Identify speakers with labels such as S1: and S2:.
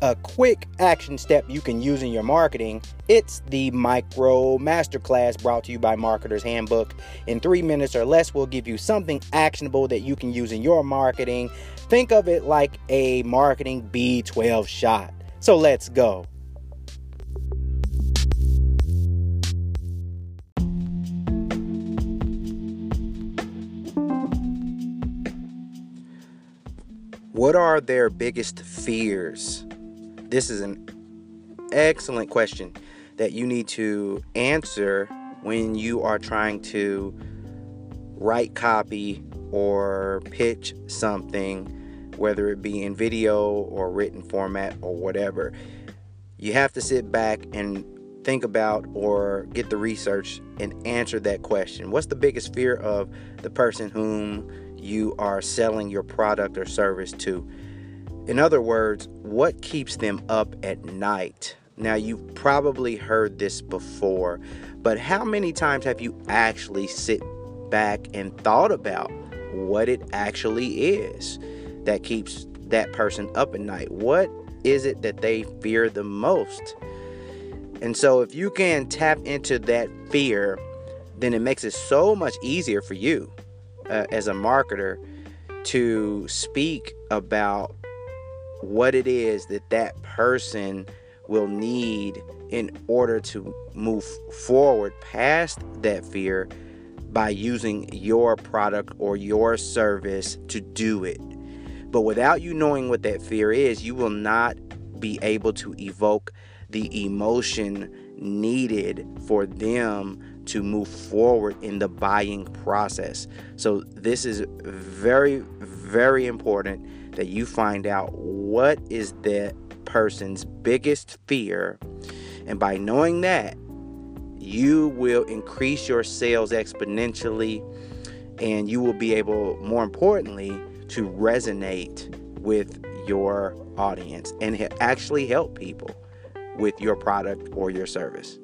S1: a quick action step you can use in your marketing, it's the Micro Masterclass brought to you by Marketer's Handbook. In three minutes or less, we'll give you something actionable that you can use in your marketing. Think of it like a marketing B12 shot. So let's go. What are their biggest fears? This is an excellent question that you need to answer when you are trying to write copy or pitch something, whether it be in video or written format or whatever. You have to sit back and think about or get the research and answer that question. What's the biggest fear of the person whom you are selling your product or service to. In other words, what keeps them up at night? Now, you've probably heard this before, but how many times have you actually sit back and thought about what it actually is that keeps that person up at night? What is it that they fear the most? And so, if you can tap into that fear, then it makes it so much easier for you uh, as a marketer to speak about what it is that that person will need in order to move forward past that fear by using your product or your service to do it. But without you knowing what that fear is, you will not be able to evoke the emotion needed for them to move forward in the buying process. So, this is very, very important that you find out what is that person's biggest fear. And by knowing that, you will increase your sales exponentially and you will be able, more importantly, to resonate with your audience and actually help people with your product or your service.